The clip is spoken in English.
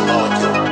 molecule.